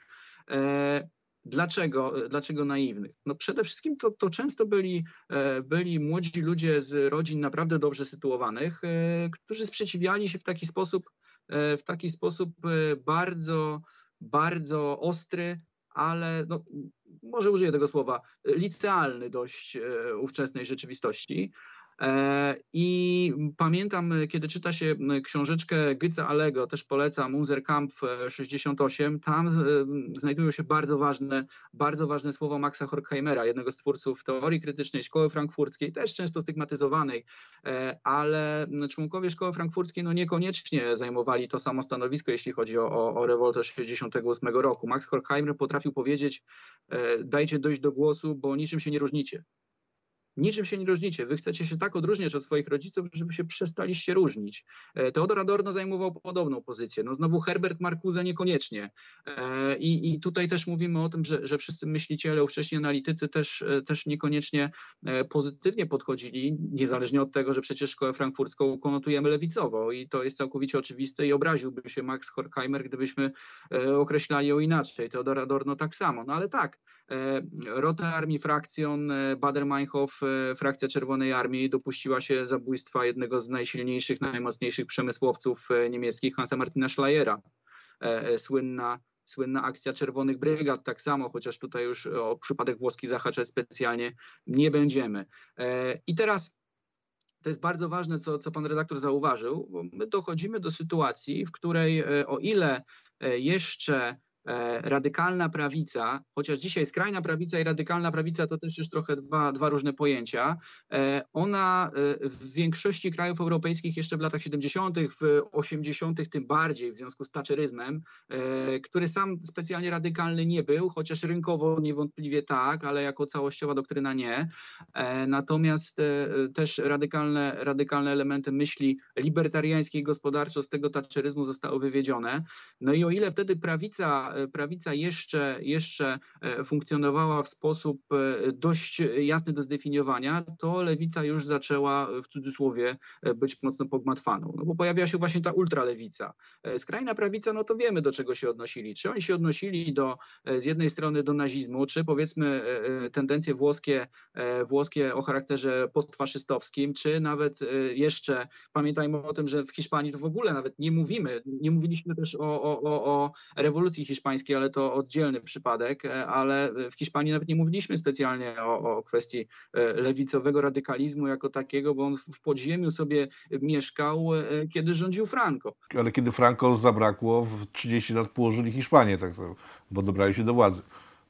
E, dlaczego, dlaczego naiwnych? No przede wszystkim to, to często byli, byli młodzi ludzie z rodzin naprawdę dobrze sytuowanych, którzy sprzeciwiali się w taki sposób, w taki sposób bardzo, bardzo ostry ale no, może użyję tego słowa, licealny dość e, ówczesnej rzeczywistości. E, I pamiętam, kiedy czyta się książeczkę Gyca Alego, też polecam, Unserkampf 68, tam e, znajdują się bardzo ważne, bardzo ważne słowa Maxa Horkheimera, jednego z twórców teorii krytycznej szkoły frankfurckiej, też często stygmatyzowanej, e, ale członkowie szkoły frankfurckiej no niekoniecznie zajmowali to samo stanowisko, jeśli chodzi o, o, o rewoltę 68 roku. Max Horkheimer potrafił powiedzieć, dajcie dojść do głosu, bo niczym się nie różnicie. Niczym się nie różnicie. Wy chcecie się tak odróżniać od swoich rodziców, żeby się przestaliście różnić. E, Teodor Adorno zajmował podobną pozycję. No znowu Herbert Marcuse niekoniecznie. E, I, I tutaj też mówimy o tym, że, że wszyscy myśliciele, ówcześni analitycy też, e, też niekoniecznie pozytywnie podchodzili, niezależnie od tego, że przecież szkołę frankfurcką konotujemy lewicowo i to jest całkowicie oczywiste i obraziłby się Max Horkheimer, gdybyśmy określali ją inaczej. Teodor Adorno tak samo. No ale tak, Rote Armii Fraktion, Bader-Meinhof, frakcja Czerwonej Armii dopuściła się zabójstwa jednego z najsilniejszych, najmocniejszych przemysłowców e, niemieckich, Hansa Martina Schleiera. E, e, słynna, słynna akcja Czerwonych Brygad, tak samo, chociaż tutaj już o przypadek włoski zahaczać specjalnie nie będziemy. I teraz to jest bardzo ważne, co, co pan redaktor zauważył, bo my dochodzimy do sytuacji, w której o ile jeszcze E, radykalna prawica, chociaż dzisiaj skrajna prawica i radykalna prawica to też już trochę dwa, dwa różne pojęcia, e, ona e, w większości krajów europejskich jeszcze w latach 70., w 80., tym bardziej w związku z taczeryzmem, który sam specjalnie radykalny nie był, chociaż rynkowo niewątpliwie tak, ale jako całościowa doktryna nie. Natomiast też radykalne, radykalne elementy myśli libertariańskiej gospodarczo z tego taczeryzmu zostały wywiedzione. No i o ile wtedy prawica prawica jeszcze, jeszcze e, funkcjonowała w sposób e, dość jasny do zdefiniowania, to lewica już zaczęła w cudzysłowie e, być mocno pogmatwaną. No bo pojawiła się właśnie ta ultralewica. Skrajna prawica, no to wiemy do czego się odnosili. Czy oni się odnosili do, z jednej strony do nazizmu, czy powiedzmy tendencje włoskie, włoskie o charakterze postfaszystowskim, czy nawet jeszcze, pamiętajmy o tym, że w Hiszpanii to w ogóle nawet nie mówimy, nie mówiliśmy też o, o, o rewolucji hiszpańskiej, hiszpańskiej, ale to oddzielny przypadek, e, ale w Hiszpanii nawet nie mówiliśmy specjalnie o, o kwestii e, lewicowego radykalizmu jako takiego, bo on w podziemiu sobie mieszkał, e, kiedy rządził Franco.
Ale kiedy Franco zabrakło, w 30 lat położyli Hiszpanię, tak, bo dobrali się do władzy.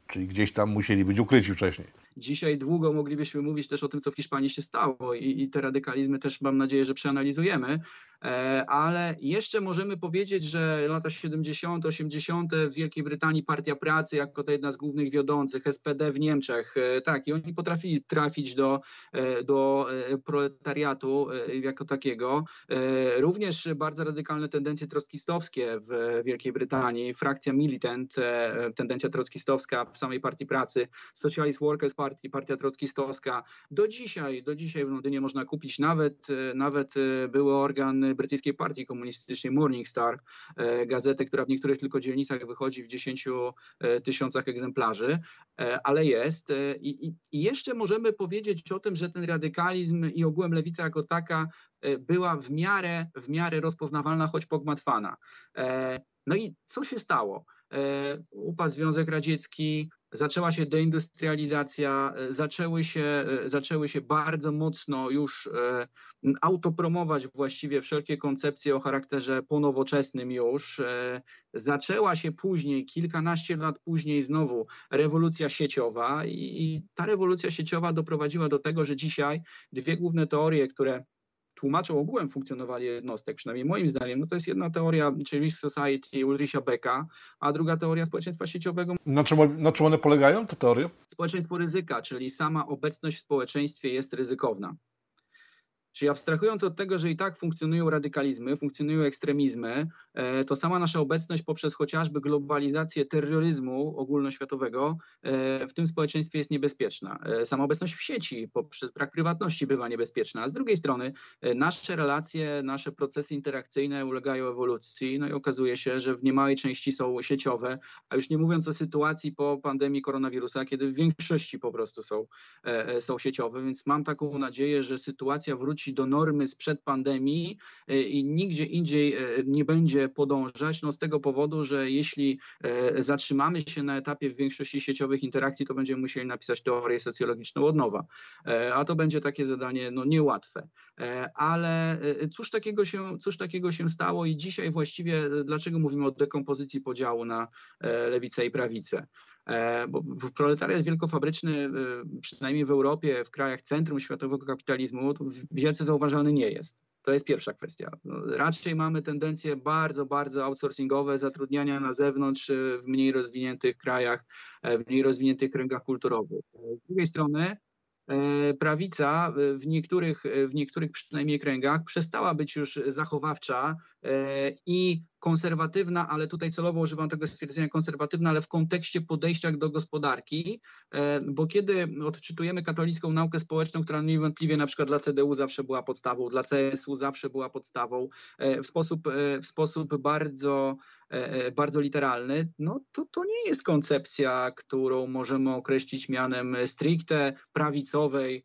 Czyli gdzieś tam musieli być ukryci wcześniej.
Dzisiaj długo moglibyśmy mówić też o tym, co w Hiszpanii się stało i, i te radykalizmy też mam nadzieję, że przeanalizujemy, ale jeszcze możemy powiedzieć, że lata 70., 80. w Wielkiej Brytanii Partia Pracy jako ta jedna z głównych wiodących, SPD w Niemczech, e, tak, i oni potrafili trafić do, e, do proletariatu jako takiego. Również bardzo radykalne tendencje trockistowskie w Wielkiej Brytanii, frakcja Militant, tendencja trockistowska w samej Partii Pracy, Socialist Workers Party, partia trockistowska. Do dzisiaj, do dzisiaj w Londynie można kupić nawet, e, nawet e, były organ brytyjskiej partii komunistycznej Morning Star, e, gazetę, która w niektórych tylko dzielnicach wychodzi w 10 tysiącach egzemplarzy, ale jest. I, i, I jeszcze możemy powiedzieć o tym, że ten radykalizm i ogółem lewica jako taka była w miarę, w miarę rozpoznawalna, choć pogmatwana. No i co się stało? Upadł Związek Radziecki, zaczęła się deindustrializacja, zaczęły się, zaczęły się bardzo mocno już autopromować właściwie wszelkie koncepcje o charakterze ponowoczesnym już. Zaczęła się później, kilkanaście lat później znowu rewolucja sieciowa i ta rewolucja sieciowa doprowadziła do tego, że dzisiaj dwie główne teorie, które tłumaczą ogółem funkcjonowanie jednostek, przynajmniej moim zdaniem, no to jest jedna teoria, czyli Society Ulricha Becka, a druga teoria społeczeństwa sieciowego.
Na czym, na czym one polegają, te teorie?
Społeczeństwo ryzyka, czyli sama obecność w społeczeństwie jest ryzykowna. Czyli abstrahując od tego, że i tak funkcjonują radykalizmy, funkcjonują ekstremizmy, e, to sama nasza obecność poprzez chociażby globalizację terroryzmu ogólnoświatowego e, w tym społeczeństwie jest niebezpieczna. E, sama obecność w sieci poprzez brak prywatności bywa niebezpieczna. A z drugiej strony nasze relacje, nasze procesy interakcyjne ulegają ewolucji, no i okazuje się, że w niemałej części są sieciowe, a już nie mówiąc o sytuacji po pandemii koronawirusa, kiedy w większości po prostu są, są sieciowe, więc mam taką nadzieję, że sytuacja wróci wróci do normy sprzed pandemii e, i nigdzie indziej e, nie będzie podążać, no z tego powodu, że jeśli e, zatrzymamy się na etapie w większości sieciowych interakcji, to będziemy musieli napisać teorię socjologiczną od nowa, a to będzie takie zadanie no, niełatwe. Ale cóż takiego, się, cóż takiego się stało i dzisiaj właściwie dlaczego mówimy o dekompozycji podziału na lewicę i prawicę? Bo proletariat wielkofabryczny, przynajmniej w Europie, w krajach centrum światowego kapitalizmu, wielce zauważalny nie jest. To jest pierwsza kwestia. No, raczej mamy tendencje bardzo, bardzo outsourcingowe, zatrudniania na zewnątrz e, w mniej rozwiniętych krajach, e, w mniej rozwiniętych kręgach kulturowych. Z drugiej strony e, prawica w niektórych, w niektórych przynajmniej kręgach przestała być już zachowawcza i konserwatywna, ale tutaj celowo używam tego stwierdzenia konserwatywna, ale w kontekście podejścia do gospodarki, e, bo kiedy odczytujemy katolicką naukę społeczną, która niewątpliwie na przykład dla CDU zawsze była podstawą, dla CSU zawsze była podstawą, e, w sposób, e, w sposób bardzo, bardzo literalny, no to to nie jest koncepcja, którą możemy określić mianem stricte prawicowej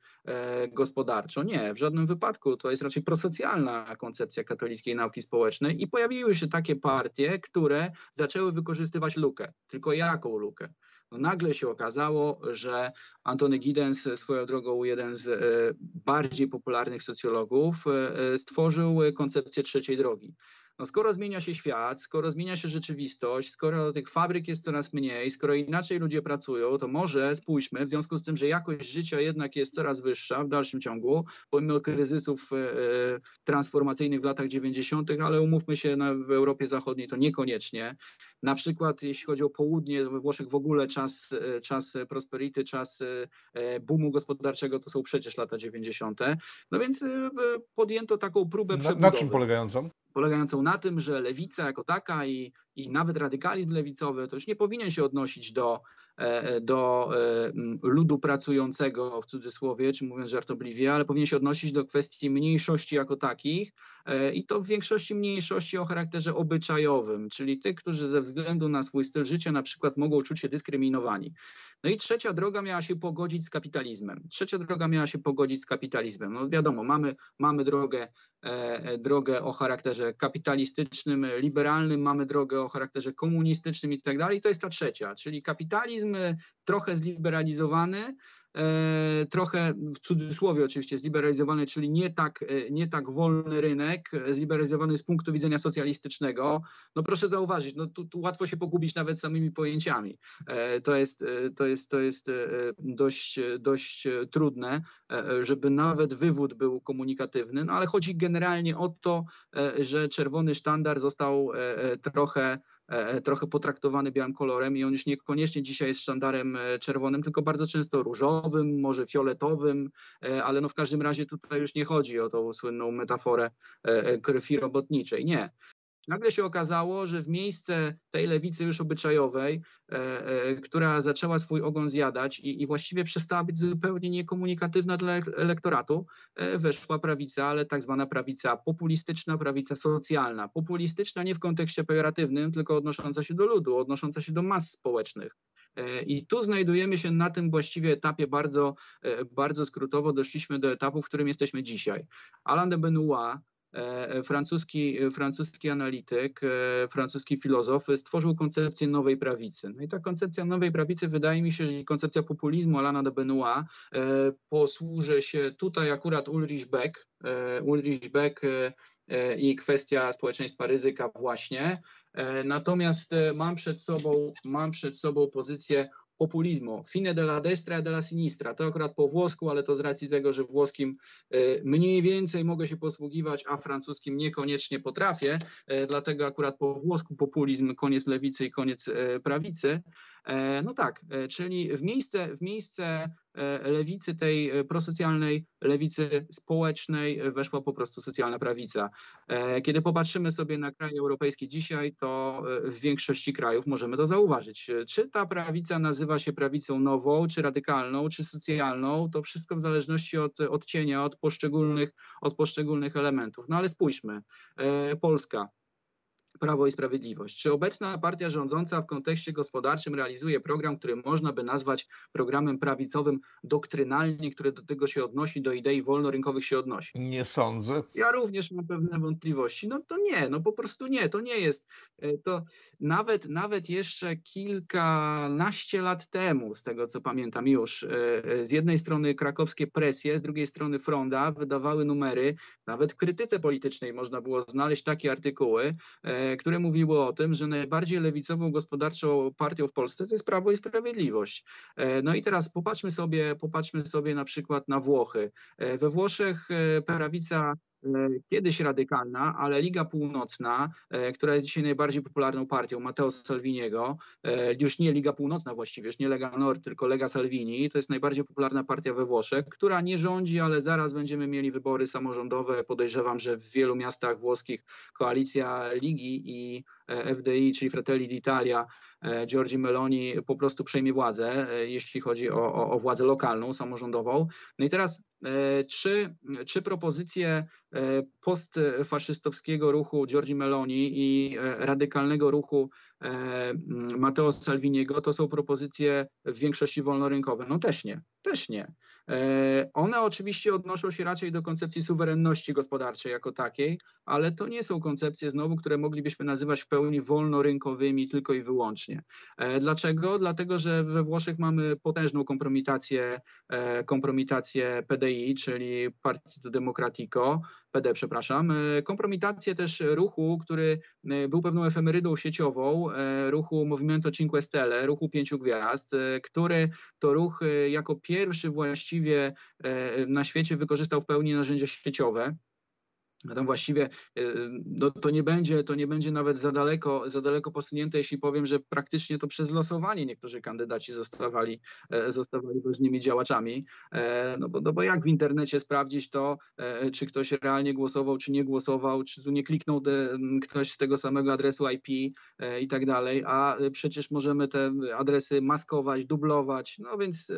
gospodarczo. Nie, w żadnym wypadku. To jest raczej prosocjalna koncepcja katolickiej nauki społecznej i pojawiły się takie takie partie, które zaczęły wykorzystywać lukę. Tylko jaką lukę? No nagle się okazało, że Antony Giddens, swoją drogą jeden z e, bardziej popularnych socjologów, e, stworzył koncepcję trzeciej drogi. No skoro zmienia się świat, skoro zmienia się rzeczywistość, skoro tych fabryk jest coraz mniej, skoro inaczej ludzie pracują, to może spójrzmy, w związku z tym, że jakość życia jednak jest coraz wyższa w dalszym ciągu, pomimo kryzysów e, e transformacyjnych w latach 90., ale umówmy się, na, w Europie Zachodniej to niekoniecznie. Na przykład jeśli chodzi o południe, we Włoszech w ogóle czas, e, czas prosperity, czas e, boomu gospodarczego to są przecież lata 90. No więc podjęto taką próbę
na,
przebudowy.
Na czym polegającą?
Polegającą na tym, że lewica jako taka i, i nawet radykalizm lewicowy to już nie powinien się odnosić do, do e, ludu pracującego w cudzysłowie, czy mówiąc żartobliwie, ale powinien się odnosić do kwestii mniejszości jako takich e, i to w większości mniejszości o charakterze obyczajowym, czyli tych, którzy ze względu na swój styl życia na przykład mogą czuć się dyskryminowani. No i trzecia droga miała się pogodzić z kapitalizmem. Trzecia droga miała się pogodzić z kapitalizmem. No wiadomo, mamy, mamy drogę, e, drogę o charakterze kapitalistycznym, liberalnym, mamy drogę o charakterze komunistycznym i tak dalej. To jest ta trzecia, czyli kapitalizm trochę zliberalizowany, E, trochę w cudzysłowie oczywiście zliberalizowany, czyli nie tak, e, nie tak wolny rynek, e, zliberalizowany z punktu widzenia socjalistycznego, no proszę zauważyć, no tu, tu łatwo się pogubić nawet samymi pojęciami. To jest, to jest, to jest dość, dość trudne, żeby nawet wywód był komunikatywny, no ale chodzi generalnie o to, że czerwony sztandar został trochę trochę potraktowany białym kolorem i on już niekoniecznie dzisiaj jest sztandarem e, czerwonym, tylko bardzo często różowym, może fioletowym, ale no w każdym razie tutaj już nie chodzi o tą słynną metaforę krwi robotniczej. Nie. Nagle się okazało, że w miejsce tej lewicy już obyczajowej, e, e, która zaczęła swój ogon zjadać i, i, właściwie przestała być zupełnie niekomunikatywna dla elektoratu, e, weszła prawica, ale tak zwana prawica populistyczna, prawica socjalna. Populistyczna nie w kontekście pejoratywnym, tylko odnosząca się do ludu, odnosząca się do mas społecznych. E, I tu znajdujemy się na tym właściwie etapie bardzo, e, bardzo skrótowo doszliśmy do etapu, w którym jesteśmy dzisiaj. Alain de Benoit francuski, francuski analityk, francuski filozof stworzył koncepcję nowej prawicy. No i ta koncepcja nowej prawicy wydaje mi się, że koncepcja populizmu Alana de Benoit posłuży się tutaj akurat Ulrich Beck, Ulrich Beck i kwestia społeczeństwa ryzyka właśnie. Natomiast mam przed sobą, mam przed sobą pozycję populizmu. Fine della destra e della sinistra. To akurat po włosku, ale to z racji tego, że włoskim e, mniej więcej mogę się posługiwać, a francuskim niekoniecznie potrafię. E, dlatego akurat po włosku populizm, koniec lewicy i koniec e, prawicy. No tak, czyli w miejsce, w miejsce lewicy tej prosocjalnej, lewicy społecznej weszła po prostu socjalna prawica. Kiedy popatrzymy sobie na kraje europejskie dzisiaj, to w większości krajów możemy to zauważyć. Czy ta prawica nazywa się prawicą nową, czy radykalną, czy socjalną, to wszystko w zależności od odcienia, od poszczególnych, od poszczególnych elementów. No ale spójrzmy, e, Polska, Prawo i Sprawiedliwość. Czy obecna partia rządząca w kontekście gospodarczym realizuje program, który można by nazwać programem prawicowym doktrynalnie, który do tego się odnosi, do idei wolnorynkowych się odnosi?
Nie sądzę.
Ja również mam pewne wątpliwości. No to nie, no po prostu nie, to nie jest. E, to nawet, nawet jeszcze kilkanaście lat temu, z tego co pamiętam już, e, e, z jednej strony krakowskie presje, z drugiej strony fronda wydawały numery, nawet w krytyce politycznej można było znaleźć takie artykuły, które mówiły o tym, że najbardziej lewicową gospodarczą partią w Polsce to jest Prawo i Sprawiedliwość. E, no i teraz popatrzmy sobie, popatrzmy sobie na przykład na Włochy. E, we Włoszech e, prawica E, kiedyś radykalna, ale Liga Północna, e, która jest dzisiaj najbardziej popularną partią Matteo Salviniego, e, już nie Liga Północna właściwie, już nie Lega Nord, tylko Lega Salvini, to jest najbardziej popularna partia we Włoszech, która nie rządzi, ale zaraz będziemy mieli wybory samorządowe. Podejrzewam, że w wielu miastach włoskich koalicja Ligi i FDI, czyli Fratelli d'Italia, Giorgi Meloni po prostu przejmie władzę, jeśli chodzi o, o, o władzę lokalną, samorządową. No i teraz, czy, czy propozycje E, postfaszystowskiego ruchu Giorgi Meloni i e, radykalnego ruchu e, Matteo Salviniego to są propozycje w większości wolnorynkowe. No też nie, też nie. One oczywiście odnoszą się raczej do koncepcji suwerenności gospodarczej jako takiej, ale to nie są koncepcje znowu, które moglibyśmy nazywać w pełni wolnorynkowymi tylko i wyłącznie. Dlaczego? Dlatego, że we Włoszech mamy potężną kompromitację, kompromitację PDI, czyli Partito Democratico, PD, przepraszam, e, kompromitację też ruchu, który e, był pewną efemerydą sieciową, e, ruchu Movimento Cinque Stelle, ruchu pięciu gwiazd, który to ruch jako pierwszy właściwie na świecie wykorzystał w pełni narzędzia sieciowe. Tam właściwie no, to, nie będzie, to nie będzie nawet za daleko, za daleko posunięte, jeśli powiem, że praktycznie to przez losowanie niektórzy kandydaci zostawali, e, zostawali ważnymi działaczami. E, no bo, no bo jak w internecie sprawdzić to, czy ktoś realnie głosował, czy nie głosował, czy tu nie kliknął de, ktoś z tego samego adresu IP i tak dalej, a przecież możemy te adresy maskować, dublować. No więc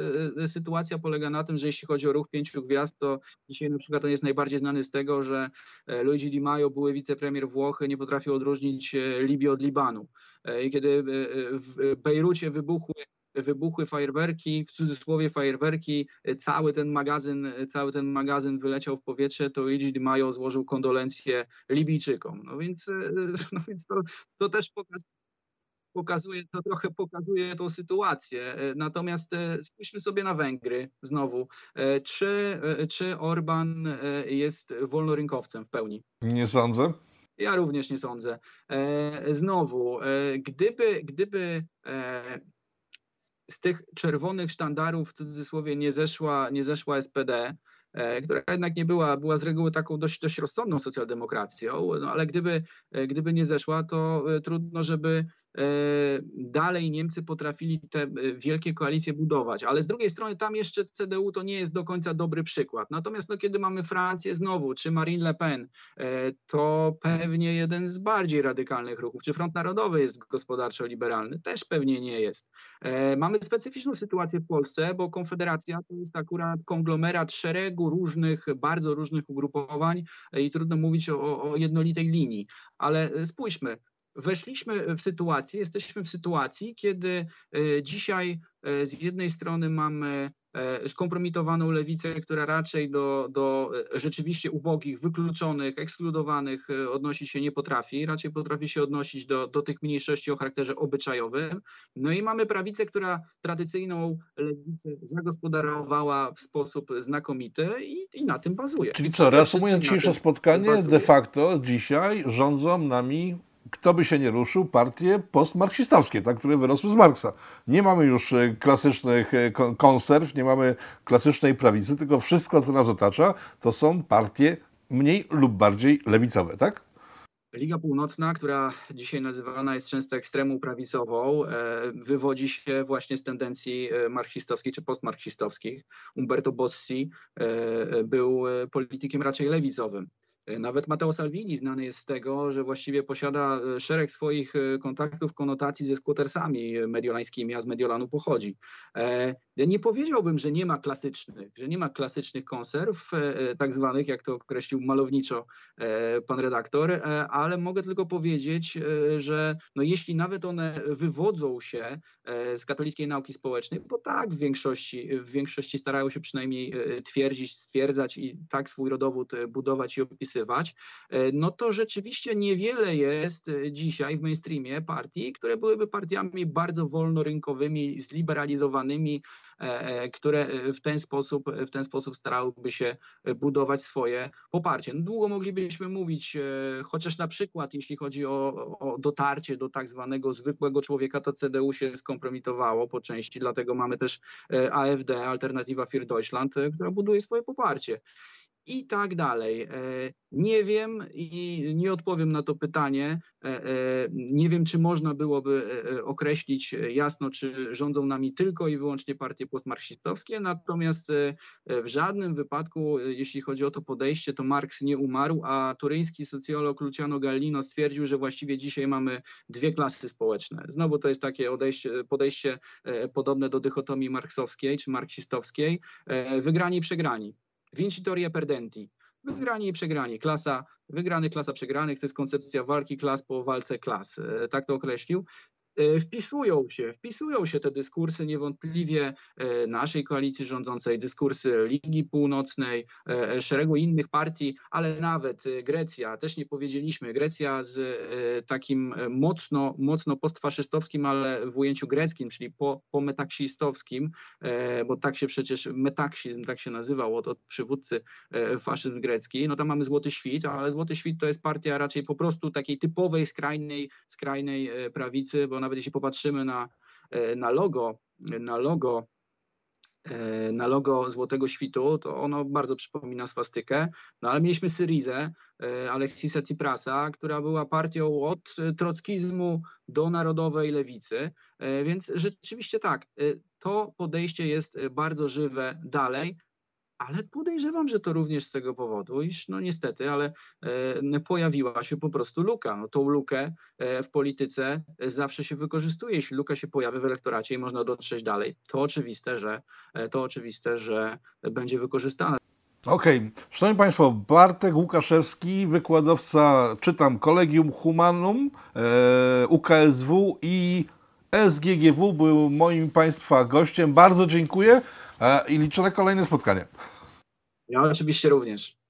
sytuacja polega na tym, że jeśli chodzi o ruch pięciu gwiazd, to dzisiaj na przykład on jest najbardziej znany z tego, że E, Luigi Di Maio, były wicepremier Włochy, nie potrafił odróżnić e, Libii od Libanu. E, I kiedy w Bejrucie wybuchły wybuchły fajerwerki, w cudzysłowie fajerwerki, cały ten magazyn, cały ten magazyn wyleciał w powietrze, to Luigi Di Maio złożył kondolencje Libijczykom. No więc, no więc to, to też pokazuje, pokazuje, to trochę pokazuje tą sytuację. E, natomiast e, spójrzmy sobie na Węgry znowu. E, czy, czy Orban jest wolnorynkowcem w pełni?
Nie sądzę.
Ja również nie sądzę. Znowu, gdyby, gdyby z tych czerwonych sztandarów w cudzysłowie nie zeszła, nie zeszła SPD, która jednak nie była, była z reguły taką dość, dość rozsądną socjaldemokracją, no ale gdyby, gdyby nie zeszła, to trudno, żeby dalej Niemcy potrafili te wielkie koalicje budować. Ale z drugiej strony tam jeszcze CDU to nie jest do końca dobry przykład. Natomiast no, kiedy mamy Francję znowu, czy Marine Le Pen, to pewnie jeden z bardziej radykalnych ruchów, czy Front Narodowy jest gospodarczo-liberalny, też pewnie nie jest. Mamy specyficzną sytuację w Polsce, bo Konfederacja to jest akurat konglomerat szeregu różnych, bardzo różnych ugrupowań i trudno mówić o, o jednolitej linii. Ale e, spójrzmy, weszliśmy w sytuację, jesteśmy w sytuacji, kiedy e, dzisiaj e, z jednej strony mamy e, skompromitowaną lewicę, która raczej do, do rzeczywiście ubogich, wykluczonych, ekskludowanych odnosić się nie potrafi, raczej potrafi się odnosić do, do tych mniejszości o charakterze obyczajowym. No i mamy prawicę, która tradycyjną lewicę zagospodarowała w sposób znakomity i, i na tym bazuje.
Czyli co, reasumując dzisiejsze spotkanie,
bazuje.
de facto dzisiaj rządzą nami, kto by się nie ruszył, partie postmarksistowskie, tak, które wyrosły z Marksa. Nie mamy już e, klasycznych e, kon- konserw, nie mamy klasycznej prawicy, tylko wszystko, co nas otacza, to są partie mniej lub bardziej lewicowe, tak?
Liga Północna, która dzisiaj nazywana jest często ekstremą prawicową, e, wywodzi się właśnie z tendencji marksistowskich czy postmarksistowskich. Umberto Bossi był politykiem raczej lewicowym. E, Nawet Matteo Salvini znany jest z tego, że właściwie posiada e, szereg swoich e, kontaktów, konotacji ze skłotersami mediolańskimi, a z Mediolanu pochodzi. Ja nie powiedziałbym, że nie ma klasycznych, że nie ma klasycznych konserw, tak zwanych, jak to określił malowniczo pan redaktor, ale mogę tylko powiedzieć, że no jeśli nawet one wywodzą się z katolickiej nauki społecznej, bo tak w większości, w większości starają się przynajmniej twierdzić, stwierdzać i tak swój rodowód budować i opisywać, e, no to rzeczywiście niewiele jest e, dzisiaj w mainstreamie partii, które byłyby partiami bardzo wolnorynkowymi, zliberalizowanymi, e, które w ten sposób, w ten sposób starałyby się budować swoje poparcie. No, długo moglibyśmy mówić, chociaż na przykład jeśli chodzi o, o dotarcie do tak zwanego zwykłego człowieka, to CDU się skompromitowało po części, dlatego mamy też AfD, Alternativa für Deutschland, która buduje swoje poparcie. I tak dalej. E, Nie wiem i nie odpowiem na to pytanie. E, e, Nie wiem, czy można byłoby określić jasno, czy rządzą nami tylko i wyłącznie partie postmarksistowskie, natomiast w żadnym wypadku, jeśli chodzi o to podejście, to Marks nie umarł, a turyński socjolog Luciano Gallino stwierdził, że właściwie dzisiaj mamy dwie klasy społeczne. Znowu to jest takie odejście, podejście podobne do dychotomii marksowskiej czy marksistowskiej. Wygrani przegrani. Vincitoria perdenti. Wygrani i przegrani. Klasa wygrany, klasa przegranych to jest koncepcja walki klas po walce klas. E, Tak to określił. E, Wpisują się, wpisują się te dyskursy niewątpliwie e, naszej koalicji rządzącej, dyskursy Ligi Północnej, e, szeregu innych partii, ale nawet Grecja, też nie powiedzieliśmy, Grecja z takim mocno, mocno postfaszystowskim, ale w ujęciu greckim, czyli po, po metaksistowskim, bo tak się przecież metaksizm tak się nazywał od, od przywódcy faszyzm grecki, no tam mamy Złoty Świt, ale Złoty Świt to jest partia raczej po prostu takiej typowej, skrajnej, skrajnej prawicy, bo nawet jeśli popatrzymy na, e, na logo, na logo e, na logo Złotego Świtu, to ono bardzo przypomina swastykę, no ale mieliśmy Syrizę e, Aleksisa Ciprasa, która była partią od trockizmu do narodowej lewicy, więc rzeczywiście tak, to podejście jest bardzo żywe dalej, ale podejrzewam, że to również z tego powodu, iż no niestety, ale e, pojawiła się po prostu luka. No, tą lukę e, w polityce zawsze się wykorzystuje. Jeśli luka się pojawi w elektoracie i można dotrzeć dalej, to oczywiste, że e, to oczywiste, że będzie wykorzystane.
Okej, Szanowni Państwo, Bartek Łukaszewski, wykładowca, czytam, Collegium Humanum, e, UKSW i SGGW był moim Państwa gościem. Bardzo dziękuję i liczę na kolejne spotkanie.
Ja oczywiście również.